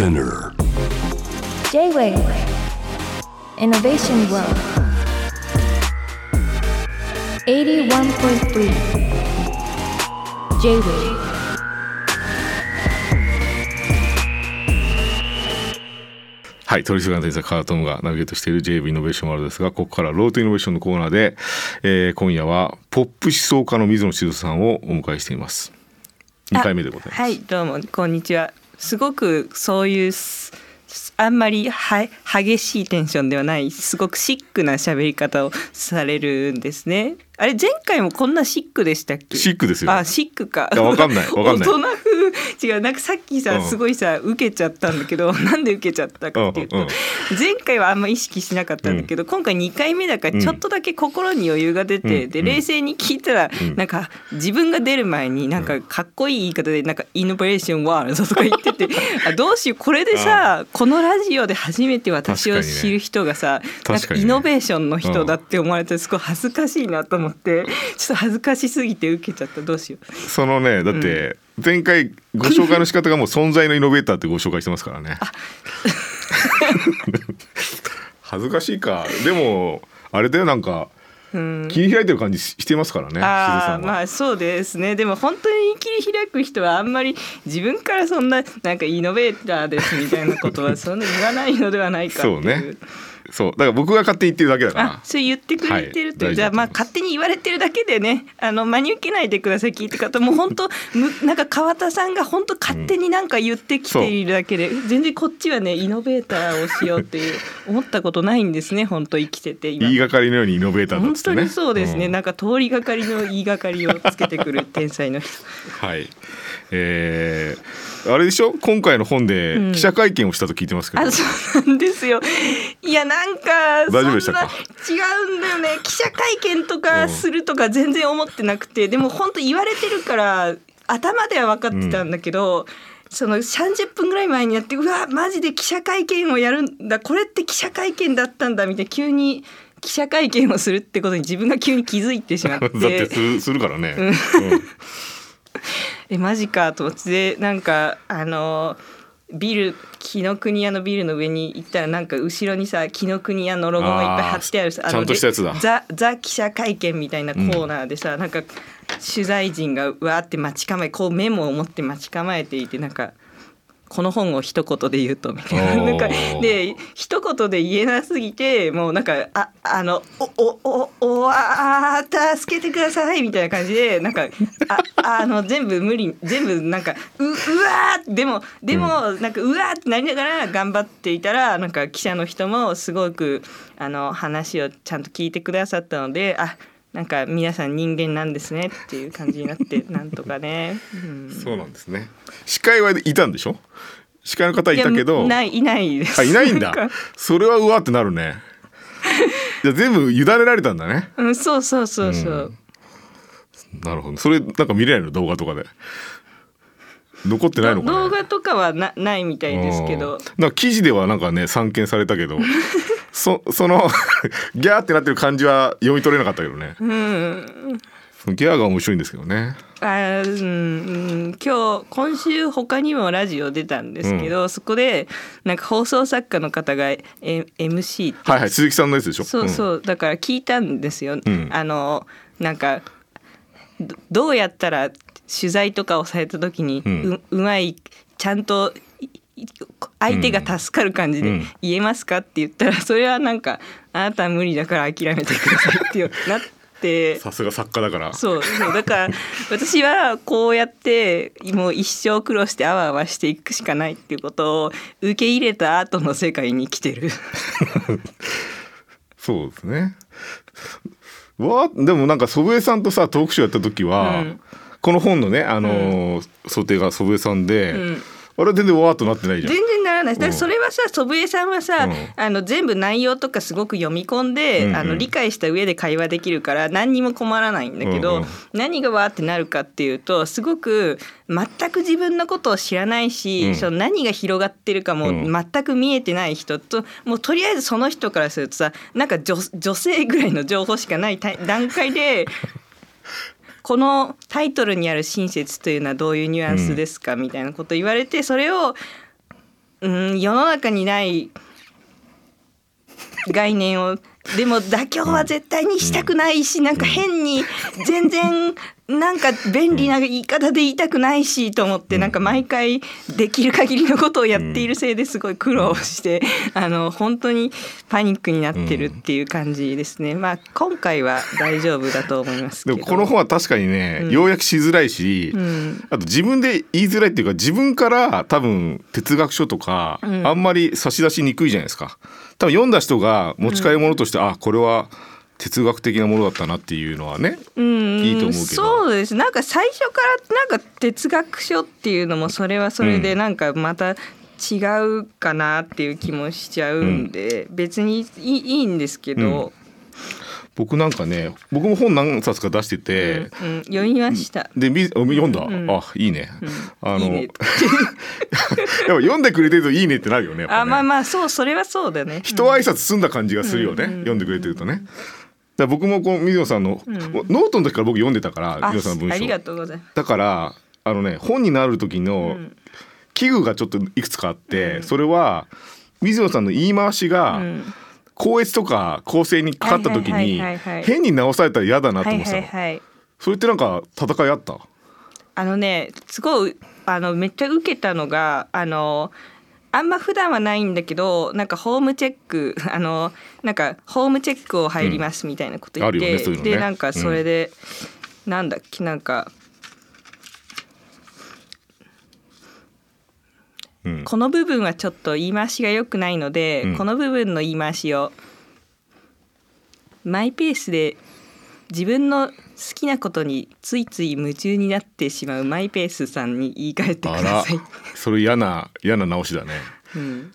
Spinner. J-Wave. Innovation World. 81.3 J-Wave. はい、取締役天才カートムがナビゲートしている JV イノベーションワールドですが、ここからロートイノベーションのコーナーで、えー今夜はポップ思想家の水野千鶴さんをお迎えしています。2回目でございます。はいどうもこんにちはすごくそういうあんまりは激しいテンションではないすごくシックな喋り方をされるんですね。あれ前回もこんなシックでしたっけ？シックですよ。あシックか。いやわかんないわかんない。大人風違うなんかさっきさ、うん。すごいさ受けちゃったんだけど なんで受けちゃったかっていうと、うんうん前回はあんま意識しなかったんだけど、今回2回目だからちょっとだけ心に余裕が出て、で冷静に聞いたら、うん。なんか自分が出る前になんかかっこいい言い方でなんかイノベーションワールドとか言ってて あどうしようこれでさこのラジオで初めて私を知る人がさ、なんかイノベーションの人だって思われてすごい恥ずかしいなと思ってちょっと恥ずかしすぎて受けちゃったどうしよう。そのね、だって前回ご紹介の仕方がもう存在のイノベーターってご紹介してますからね。恥ずかしいか。でもあれだよなんかうん切り開いてる感じししてますからね。あ。まあそうですねでも本当に切り開く人はあんまり自分からそんななんかイノベーターですみたいなことはそんな言わないのではないかそうね。そう。だから僕が勝手に言ってるだけだから。あ。そう言ってくれてるって、はい。じゃあまあ勝手に言われてるだけでねあの真に受けないでください聞いて方もう本当む なんか川田さんが本当勝手になんか言ってきているだけで、全然こっちはねイノベーターをしようっていう思ったことないんですね本当生きてて今。言いがかりのようにイノベーターだっ本。当にそうですね、ん。なんか通りがかりの言いがかりをつけてくる天才の人。はい。えー、あれでしょ？今回の本でうん。記者会見をしたと聞いてますけど、あそうなんですよ。いやなんか大丈夫でしたか？違うんだよね。記者会見とかするとか全然思ってなくて。でも本当言われてるから頭では分かってたんだけど、その30分ぐらい前にやってうわマジで記者会見をやるんだ。これって記者会見だったんだみたいな急に記者会見をするってことに自分が急に気づいてしまっ だっててするするからね。うんえマジかと思ってでなんかあのビル紀ノ国屋のビルの上に行ったらなんか後ろにさ紀ノ国屋のロゴがいっぱい貼ってあるさちゃんとしたやつだでザザ記者会見みたいなコーナーでさ、なんか取材陣がわーって待ち構えこうメモを持って待ち構えていてなんか。この本を一言で言うとみたいな。なんかで一言で言えなすぎてもうなんかああのおおおおわー助けてくださいみたいな感じでなんかああの全部無理全部なんかううわーでもでもなんかうわーってなりながら頑張っていたらなんか記者の人もすごくあの話をちゃんと聞いてくださったのであなんか皆さん人間なんですねっていう感じになって なんとかね。うん。そうなんですね。司会はいたんでしょ？司会の方いたけど。いやないいないです。あいないんだ。それはうわってなるね。じゃあ全部委ねられたんだね。うん、そうそうそうそう。なるほど。それなんか見れないの？動画とかで。残ってないのかな動画とかはなないみたいですけど。うん。な記事ではなんかね散見されたけど そ そのギャーってなってる感じは読み取れなかったけどね。うん。ギャーが面白いんですけどね。あーうんうん。今日今週他にもラジオ出たんですけど、そこでなんか放送作家の方が、え MC って。はいはい鈴木さんのやつでしょ？そうそう、だから聞いたんですよ。ん。あのなんかどどうやったら取材とかをされた時にう,、うんうまいちゃんと相手が助かる感じでうん。言えますかって言ったらそれはなんかあなたは無理だから諦めてくださいってなって。さすが作家だから。そうそうだから私はこうやってもう一生苦労してあわあわしていくしかないっていうことを受け入れた後の世界に生きてる。そうですね。わでもなんか祖父江さんとさトークショーやった時は、うん。この本のねあのー想定が祖父江さんで、んあれ全然わーっとなってないじゃん。全然ならない。だそれはさ祖父江さんはさ、うん。あの全部内容とかすごく読み込んで、うんうん。あの理解した上で会話できるから何にも困らないんだけど、うんうん。何がわーってなるかっていうとすごく全く自分のことを知らないし、うん。その何が広がってるかもうん。全く見えてない人と、もうとりあえずその人からするとさなんか女女性ぐらいの情報しかないた段階で。このタイトルにある親切というのはどういうニュアンスですか、みたいなこと言われてそれをうん世の中にない概念をでも妥協は絶対にしたくないし、なんか変に全然なんか便利な言い方で言いたくないしと思って、なんか毎回できる限りのことをやっているせいですごい苦労して、あの本当にパニックになってるっていう感じですね。まあ今回は大丈夫だと思いますけど。でもこの本は確かにね、うん。要約しづらいし、うん。あと自分で言いづらいっていうか自分から多分哲学書とか、うん。あんまり差し出しにくいじゃないですか多分読んだ人が持ち帰り物として、あこれは哲学的なものだったなっていうのはねうん。いいと思うけど。そうです。なんか最初からなんか哲学書っていうのもそれはそれでなんかまた違うかなっていう気もしちゃうんで、別にいいいいんですけど、僕なんかね僕も本何冊か出してて、うんうん。読みました。でみ読んだ、うん。あいいね、あのいいね。やっぱ読んでくれてるといいねってなるよねね。あまあまあそうそれはそうだね。一挨拶済んだ感じがするよね、うん読んでくれてるとね。だ僕もこう水野さんの、うん。ノートの時から僕読んでたからあ水野さんの文章。ありがとうございます。だからあのね本になる時のうん。器具がちょっといくつかあって、うん。それは水野さんの言い回しが、うん校閲とか構成にかかった時はいに変に直されたら嫌だなとはい思ってたの、はいはい。それってなんか戦いあった？あのねすごいあのめっちゃ受けたのがあのあんま普段はないんだけどなんかホームチェック あのなんかホームチェックを入りますみたいなこと言って、うん。ねでなんかそれで、なんだっけなんかうん。この部分はちょっと言い回しが良くないので、うん。この部分の言い回しをマイペースで自分の好きなことについつい夢中になってしまうマイペースさんに言い換えてください。それ嫌な嫌な直しだね。うん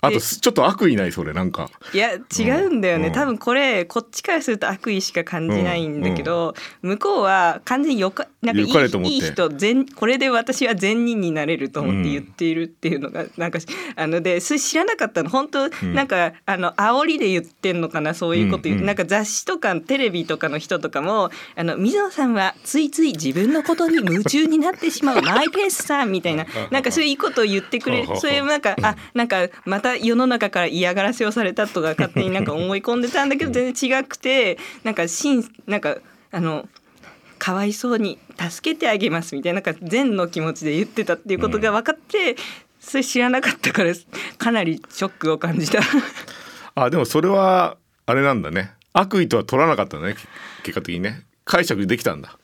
あとでちょっと悪意ないそれなんか。いや違うんだよね、うん。多分これこっちからすると悪意しか感じないんだけど、向こうは完全によかなんかいいいい人善これで私は善人になれると思って言っているっていうのが、なんかあのでそれ知らなかったの。本当、ん。なんかあの煽りで言ってんのかなそういうこと言う、うんうん。なんか雑誌とかテレビとかの人とかもあの水野さんはついつい自分のことに夢中になってしまう。マイペースさんみたいな。なんかそういういいことを言ってくれる。そういうなんかあなんかまた世の中から嫌がらせをされたとか勝手になんか思い込んでたんだけど全然違くて なんかしんなんかあのかわいそうに助けてあげますみたいななんか善の気持ちで言ってたっていうことが分かって、それ知らなかったから かなりショックを感じた。あでもそれはあれなんだね。悪意とは取らなかったね結果的にね。解釈できたんだ。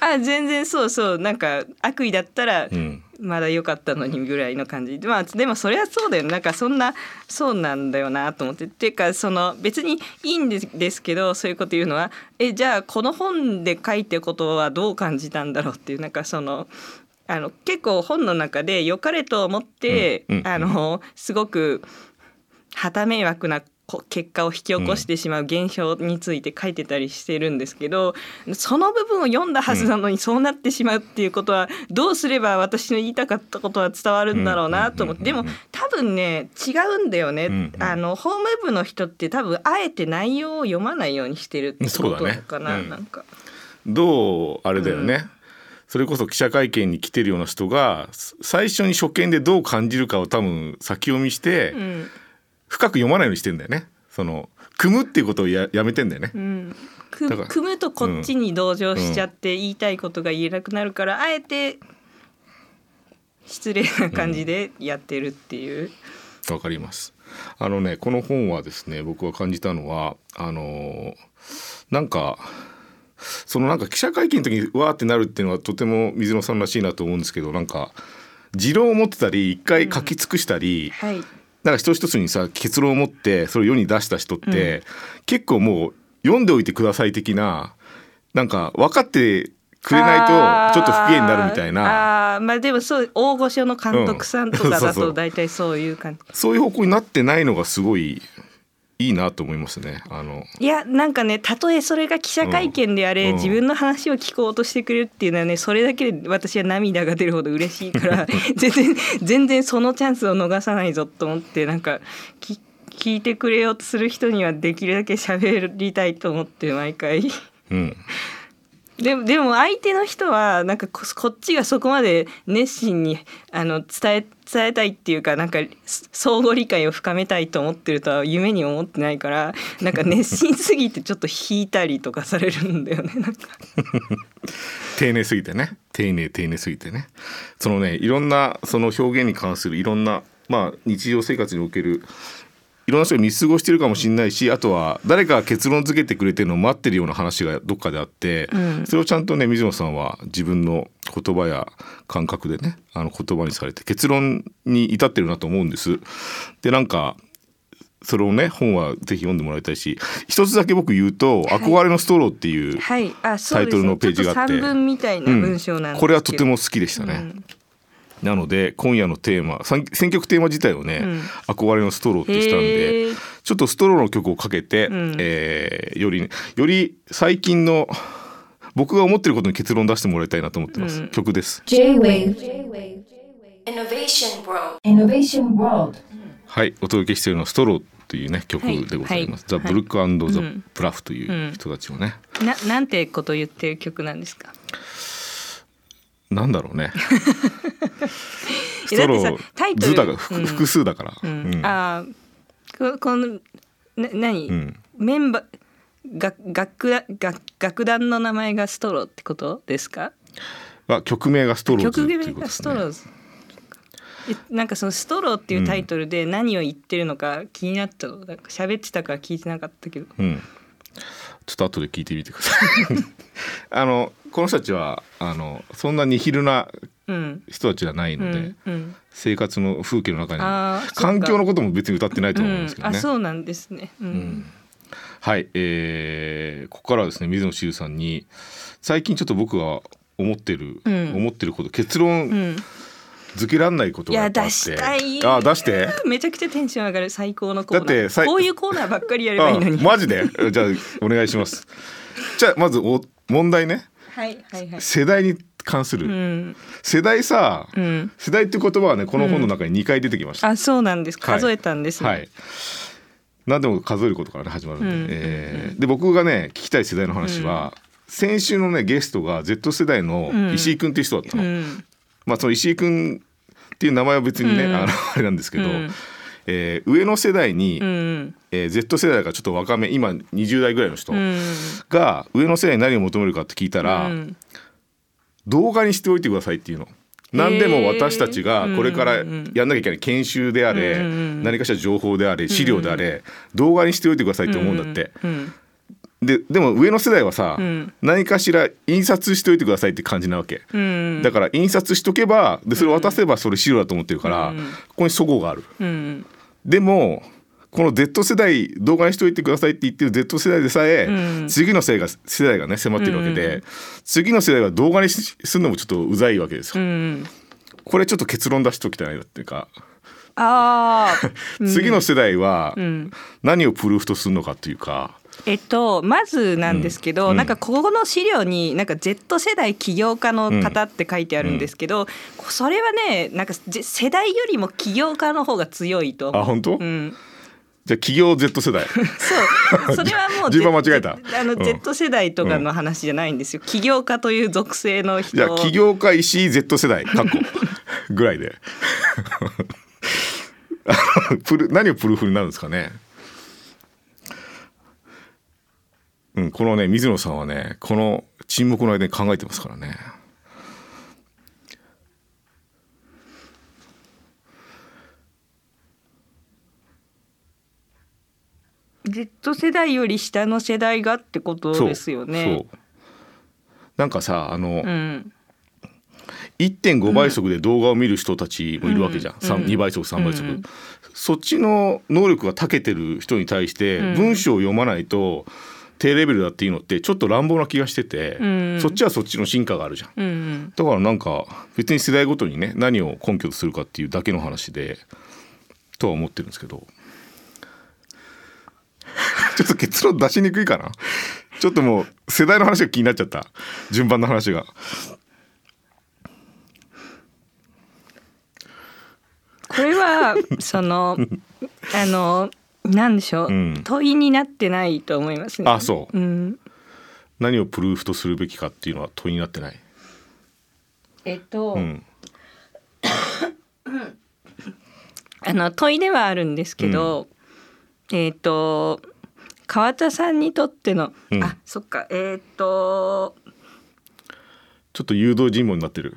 あ全然そうそう。なんか悪意だったらうんまだ良かったのにぐらいの感じ。でまあでもそれはそうだよね。なんかそんなそうなんだよなと思って。っていうかその別にいいんですけどそういうこと言うのはえじゃあこの本で書いてることはどう感じたんだろうっていう。なんかそのあの結構本の中で良かれと思って、うんうんあのすごく旗迷惑なこ結果を引き起こしてしまう現象について書いてたりしてるんですけど、その部分を読んだはずなのにそうなってしまうっていうことはどうすれば私の言いたかったことは伝わるんだろうなと思ってでも多分ね違うんだよね、うんうんあの法務部の人って多分あえて内容を読まないようにしてるってことかな、うんなんか。どうあれだよね、それこそ記者会見に来てるような人がす最初に初見でどう感じるかを多分先読みして、うん深く読まないようにしてんだよね。その組むっていうことをややめてんだよね、うん、組むとこっちに同情しちゃって言いたいことが言えなくなるから、あえて失礼な感じでやってるっていう。わかります。あのねこの本はですね僕は感じたのはあのーなんかそのなんか記者会見の時にわーってなるっていうのはとても水野さんらしいなと思うんですけどなんか持論を持ってたり一回書き尽くしたり、はいなんか一つ一つにさ結論を持ってそれを世に出した人って、結構もう読んでおいてください的ななんか分かってくれないとちょっと不機嫌になるみたいな。あまあでもそう大御所の監督さんとかだ うんそうそう。と大体そういう感じ。そういう方向になってないのがすごいいいなと思いますね。あのいやなんかねたとえそれが記者会見であれ、うん。自分の話を聞こうとしてくれるっていうのはねそれだけで私は涙が出るほど嬉しいから 全然全然そのチャンスを逃さないぞと思ってなんかき聞いてくれようとする人にはできるだけ喋りたいと思って毎回。うんでもでも相手の人はなんかこっちがそこまで熱心にあの伝え伝えたいっていうかなんか相互理解を深めたいと思ってるとは夢に思ってないからなんか熱心すぎてちょっと引いたりとかされるんだよねなんか。丁寧すぎてね丁寧丁寧すぎてねそのねいろんなその表現に関するいろんなまあ日常生活におけるいろんな人が見過ごしてるかもしれないしあとは誰かが結論付けてくれてるのを待ってるような話がどっかであって、うん。それをちゃんとね水野さんは自分の言葉や感覚でねあの言葉にされて結論に至ってるなと思うんです。でなんかそれをね本はぜひ読んでもらいたいし一つだけ僕言うと「憧れのストロー」っていう、タイトルのページがあって。ちょっと散文みたいな文章なんですけど、これはとても好きでしたね。なので今夜のテーマ選選曲テーマ自体をね、うん。憧れのストローってしたんへでー。ちょっとストローの曲をかけて、ん。えーよりより最近の僕が思ってることに結論出してもらいたいなと思ってます、うん。曲です。はいお届けしているのはストローというね曲でございます。ザ・はい。ブルックザ・うん。プラフという人たちをね、ななんてこと言ってる曲なんですか？なんだろうね。ストロータイトル図だが、ふうん。複数だから。うん。うん。あーここのな何、うん。メンバーが楽楽楽楽団の名前がストローってことですか？あ曲名がストローズっていう曲名が。ストローズ。えなんかそのストローっていうタイトルで何を言ってるのか気になったの、なんか喋ってたから聞いてなかったけど。うん。ちょっと後で聞いてみてください。あのこの人たちはあのそんなにヒルなうん。人たちじゃないうんので、うん生活の風景の中に環境のことも別に歌ってないと思うんうんですけどね。あそうなんですね。うん、うん。はい、えーここからはですね水野しさんに最近ちょっと僕が思ってる、うん。思ってること結論うん付けらんないことがいや出やっぱあってしたい。あ出して。めちゃくちゃテンション上がる最高のコーナー。だってこういうコーナーばっかりやればいいのに。あマジでじゃあお願いします。じゃあまずお問題ね。はいはい。はい世代に関する、うん。世代さ、うん。世代って言葉はねこの本の中に2回出てきました、あそうなんです。はい。数えたんですね、はい。何でも数えることからね始まるんで、うん。えーで僕がね聞きたい世代の話は、先週のねゲストが Z 世代の石井君っていう人だったの、うんまあその石井君っていう名前は別にね、うん。あのあれなんですけど、うん。えー上の世代に、うん。えー Z 世代がちょっと若め今20代ぐらいの人うん。が上の世代に何を求めるかって聞いたら、うん。動画にしておいてくださいっていうの。何でも私たちがこれからやんなきゃいけない。研修であれ、何かしら情報であれ資料であれ、動画にしておいてくださいって思うんだって。うんででも上の世代はさ、うん。何かしら印刷しておいてくださいって感じなわけ。うん。だから印刷しとけばでそれ渡せばそれ資料だと思ってるから、うん。ここに齟齬がある。うん。でもこの Z 世代動画にしといてくださいって言ってる Z 世代でさえ、うん。次の世代が世代がね迫ってるわけで、うん。次の世代は動画にしするのもちょっとうざいわけですうよ。ん。これちょっと結論出しておきたいなっていうか、ああ次の世代はうん。何をプルーフとするのかっていうか、えっとまずなんですけど、うん。なんかここの資料になんか Z 世代起業家の方って書いてあるんですけど、それはねなんかぜ世代よりも起業家の方が強いと。あ本当、うん、じゃあ企業 Z 世代。そう。それはもう順番間違えた。あのうん。Z 世代とかの話じゃないんですよ、起業家という属性の人じ起業家石井 Z 世代かっこぐらいで プル何をプルーフになるんですかね。うん、このね水野さんはねこの沈黙の間に考えてますからね。Z 世代より下の世代がってことですよね。なんかさあの、うん1.5倍速で動画を見る人たちもいるわけじゃん、三2倍速3倍速、うん。そっちの能力が長けてる人に対してうん。文章を読まないと低レベルだっていうのってちょっと乱暴な気がしてて、うん。そっちはそっちの進化があるじゃん。うんうん。だからなんか別に世代ごとにね何を根拠とするかっていうだけの話でとは思ってるんですけど。ちょっと結論出しにくいかな？ちょっともう世代の話が気になっちゃった。順番の話がこれはそのあのなんでしょう、うん。問いになってないと思いますね。あそう。うん。何をプルーフとするべきかっていうのは問いになってない？えっと、うん。あの問いではあるんですけど、えっ、と川田さんにとっての、うん。あそっかえっ、とちょっと誘導尋問になってる。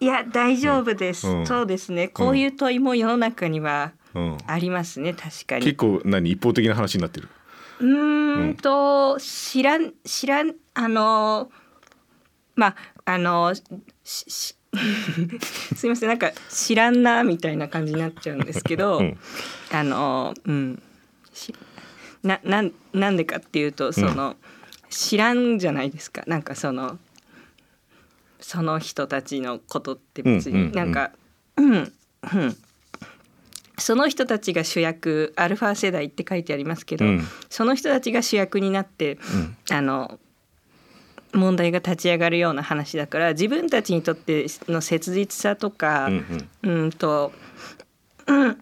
いや大丈夫です、うん。そうですね。こういう問いも世の中にはうん、ありますね確かに。結構何一方的な話になってる？うーんと知らん知らんあのまああの すいませんなんか知らんなみたいな感じになっちゃうんですけど、うん。あのうん。しななんなんでかっていうとその、知らんじゃないですか。なんかそのその人たちのことって別に、なんかうんうん。その人たちが主役アルファ世代って書いてありますけど、うん。その人たちが主役になって、あの問題が立ち上がるような話だから自分たちにとっての切実さとか、うんと、うん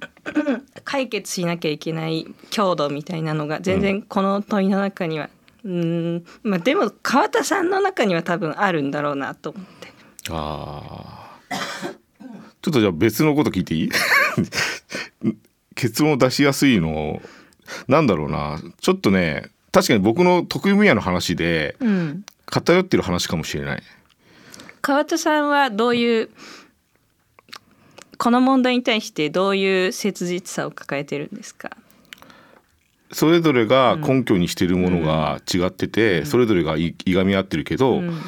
解決しなきゃいけない強度みたいなのが全然この問いの中には、うんまあ、でも川田さんの中には多分あるんだろうなと思って。ああ。ちょっとじゃあ別のこと聞いていい？結論を出しやすいのなんだろうなちょっとね確かに僕の得意分野の話でうん、偏ってる話かもしれない。川田さんはどういうこの問題に対してどういう切実さを抱えてるんですか？それぞれが根拠にしているものが違ってて、それぞれがいいがみ合ってるけど、うん。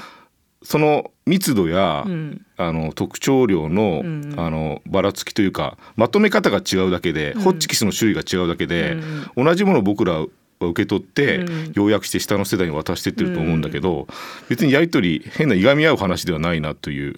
その密度や、うん。あの特徴量の,、ん。あのばらつきというかまとめ方が違うだけで、ホッチキスの種類が違うだけで、同じものを僕らは受け取って、うん。要約して下の世代に渡してってると思うんだけど、別にやり取り変ないがみ合う話ではないなという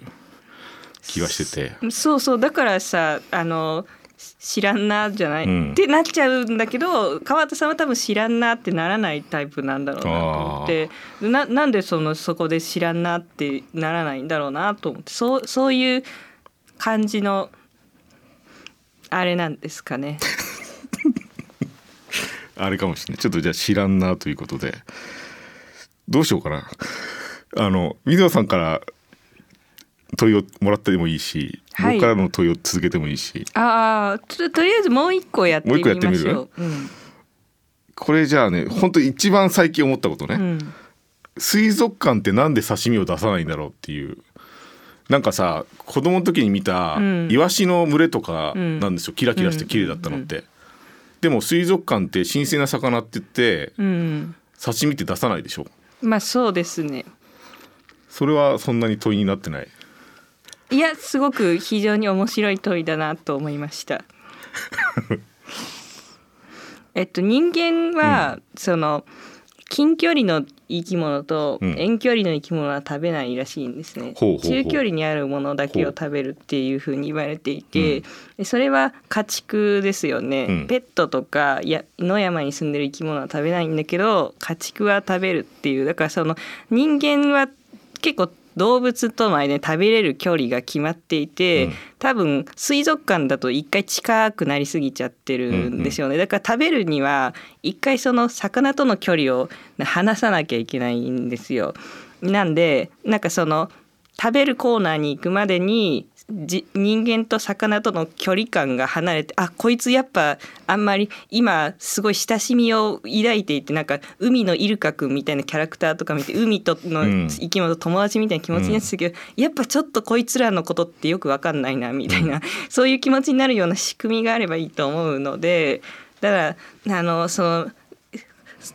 気がしてて。そうそう。だからさあのし知らんなじゃない、うん。ってなっちゃうんだけど川田さんは多分知らんなってならないタイプなんだろうなと思って。ななんでそのそこで知らんなってならないんだろうなと思って。そうそういう感じのあれなんですかね。あれかもしれない。ちょっとじゃあ知らんなということで。どうしようかな。あの水野さんから問いをもらってもいいし、はい。僕からの問いを続けてもいいし。ああととりあえずもう一個やってみましょう。もう一個やってみる？うん。これじゃあね本当一番最近思ったことね、うん。水族館ってなんで刺身を出さないんだろうっていう。なんかさ子供の時に見たうん。イワシの群れとかん。なんですよ、キラキラして綺麗だったのって、でも水族館って新鮮な魚って言ってうん、刺身って出さないでしょ？まあそうですね。それはそんなに問いになってないいやすごく非常に面白い問いだなと思いました。えっと人間は、その近距離の生き物とうん。遠距離の生き物は食べないらしいんですね。ほうほうほう。中距離にあるものだけを食べるっていうふうに言われていて、でそれは家畜ですよね、うん。ペットとかや野山に住んでる生き物は食べないんだけど家畜は食べるっていう。だからその人間は結構動物との間に食べれる距離が決まっていて、うん。多分水族館だと一回近くなりすぎちゃってるんですよね、だから食べるには一回その魚との距離を離さなきゃいけないんですよ。なんでなんかその食べるコーナーに行くまでにじ人間と魚との距離感が離れてあこいつやっぱあんまり今すごい親しみを抱いていてなんか海のイルカくんみたいなキャラクターとか見て海とのうん。生き物と友達みたいな気持ちになってたけど、やっぱちょっとこいつらのことってよく分かんないなみたいな、そういう気持ちになるような仕組みがあればいいと思うのでだからあのその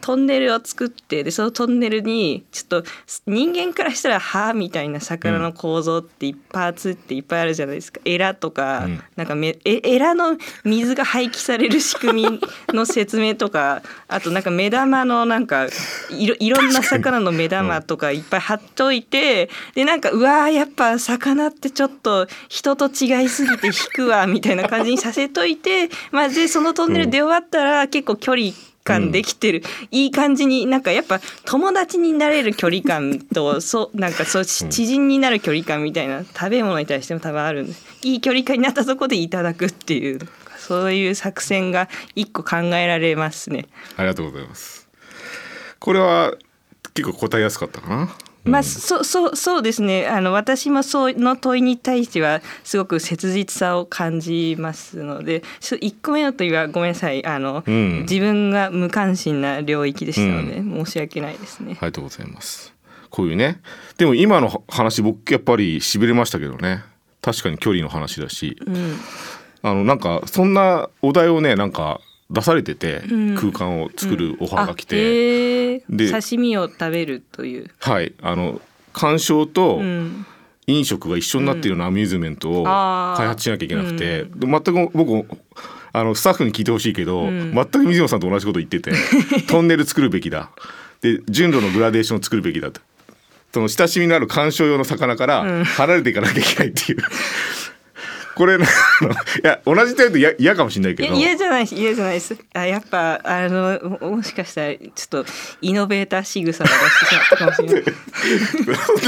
トンネルを作ってでそのトンネルにちょっと人間からしたら歯みたいな魚の構造っていっぱいパーツっていっぱいあるじゃないですか。エラとか、うん。なんかめえエラの水が排気される仕組みの説明とかあとなんか目玉のなんかいろいろんな魚の目玉とかいっぱい貼っといてでなんかうわーやっぱ魚ってちょっと人と違いすぎて引くわみたいな感じにさせといてまあでそのトンネル出終わったら結構距離感できてる、いい感じになんかやっぱ友達になれる距離感と そうなんかそう知人になる距離感みたいな食べ物に対しても多分あるんですいい距離感になったとこでいただくっていうそういう作戦が一個考えられますね。ありがとうございますこれは結構答えやすかったかな？まあ、そうそうそうですねあの私もその問いに対してはすごく切実さを感じますので1個目の問いはごめんなさいあの、うん自分が無関心な領域でしたので、申し訳ないですね。ありがとうございます。こういうね。でも今の話僕やっぱりしびれましたけどね。確かに距離の話だし、うんあのなんかそんなお題をねなんか出されてて、ん。空間を作るオファーが来あて、で刺身を食べるという。はい。あの鑑賞とうん。飲食が一緒になっているようなアミューズメントを開発しなきゃいけなくて、で全く僕あのスタッフに聞いてほしいけど、ん。全く水野さんと同じこと言ってて トンネル作るべきだ。で順路のグラデーションを作るべきだと。その親しみのある鑑賞用の魚から離れていかなきゃいけないっていう、これ いや同じ程度嫌嫌かもしれないいけど。や嫌じゃない嫌じゃないです。あやっぱあのももしかしたらちょっとイノベーター仕草が出してしまったかもしれない。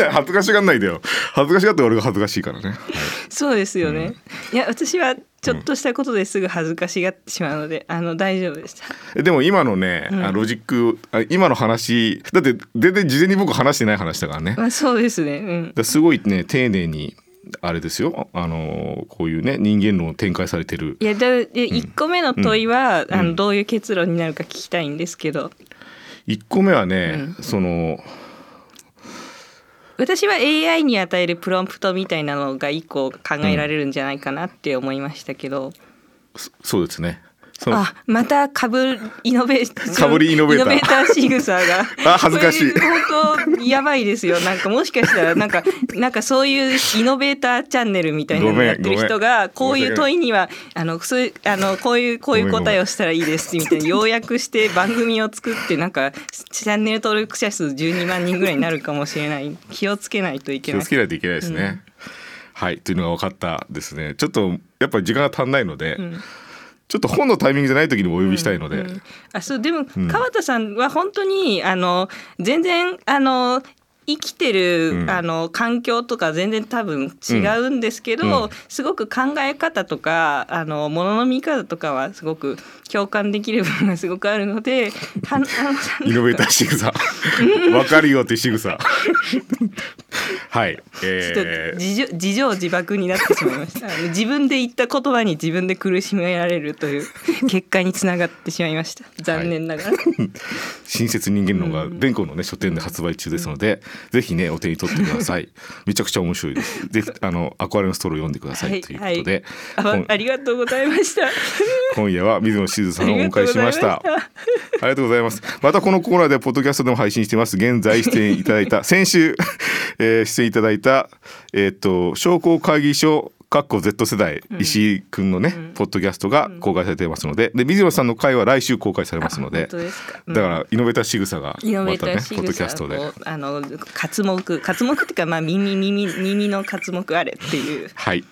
恥ずかしがんないでよ。恥ずかしがって俺が恥ずかしいからね、はい。そうですよね、いや私はちょっとしたことですぐ恥ずかしがってしまうので、あの大丈夫でした。えでも今のね、あロジックあ今の話だって全然事前に僕話してない話だからね。まあそうですね。うん。だすごいね丁寧にあれですよ。あのこういうね人間論を展開されてる。いやでで1個目の問いは、あのどういう結論になるか聞きたいんですけど。1個目はね、その私は AI に与えるプロンプトみたいなのが1個考えられるんじゃないかなって思いましたけど、そそうですねあまたかぶイノベーかぶりイノベーター。ー仕草が。あ恥ずかしい。本当やばいですよ。なんかもしかしたらなんかなんかそういうイノベーターチャンネルみたいなのやってる人がこういう問いにはあのそうあのこういうこういう答えをしたらいいですみたいな要約して番組を作ってなんかチャンネル登録者数12万人ぐらいになるかもしれない。気をつけないといけない。気をつけないといけないですね。はい。というのが分かったですね。ちょっとやっぱり時間が足んないので、ちょっと本のタイミングじゃない時にもお呼びしたいので、うんあそうでも、川田さんは本当にあの全然あの生きてる、うん。あの環境とか全然多分違うんですけど、うん。すごく考え方とかあのものの見方とかはすごく共感できる部分がすごくあるのではあのイノベーター仕草分かるよっていう仕草。はい、ちょっえーと自助自爆になってしまいました。自分で言った言葉に自分で苦しめられるという結果につながってしまいました。残念ながら。親切人間論が弁護のね書店で発売中ですので、ぜひねお手に取ってください。めちゃくちゃ面白いです。ぜひあのアクアリアムストローを読んでください、ということで、あ今ありがとうございました。今夜は水野しずさんをお迎えしました。ありがとうございます。またこのコーナーではポッドキャストでも配信しています。現在出演いただいた先週、えー出演いただいたえーっと商工会議所かっこ Z 世代、石井くんのね、ポッドキャストが公開されていますので。で水野さんの回は来週公開されますので。本当ですか。うん。だからイノベーター仕草がイノベータまたねポッドキャストで。をあの活目活目っていうかまあ耳耳耳の活目あれっていう。はい。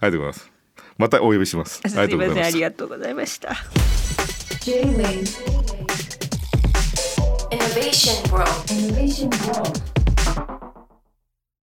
ありがとうございます。またお呼びします。あすりがとうごいませんあざいます。りがとうございました。Innovation World. Innovation World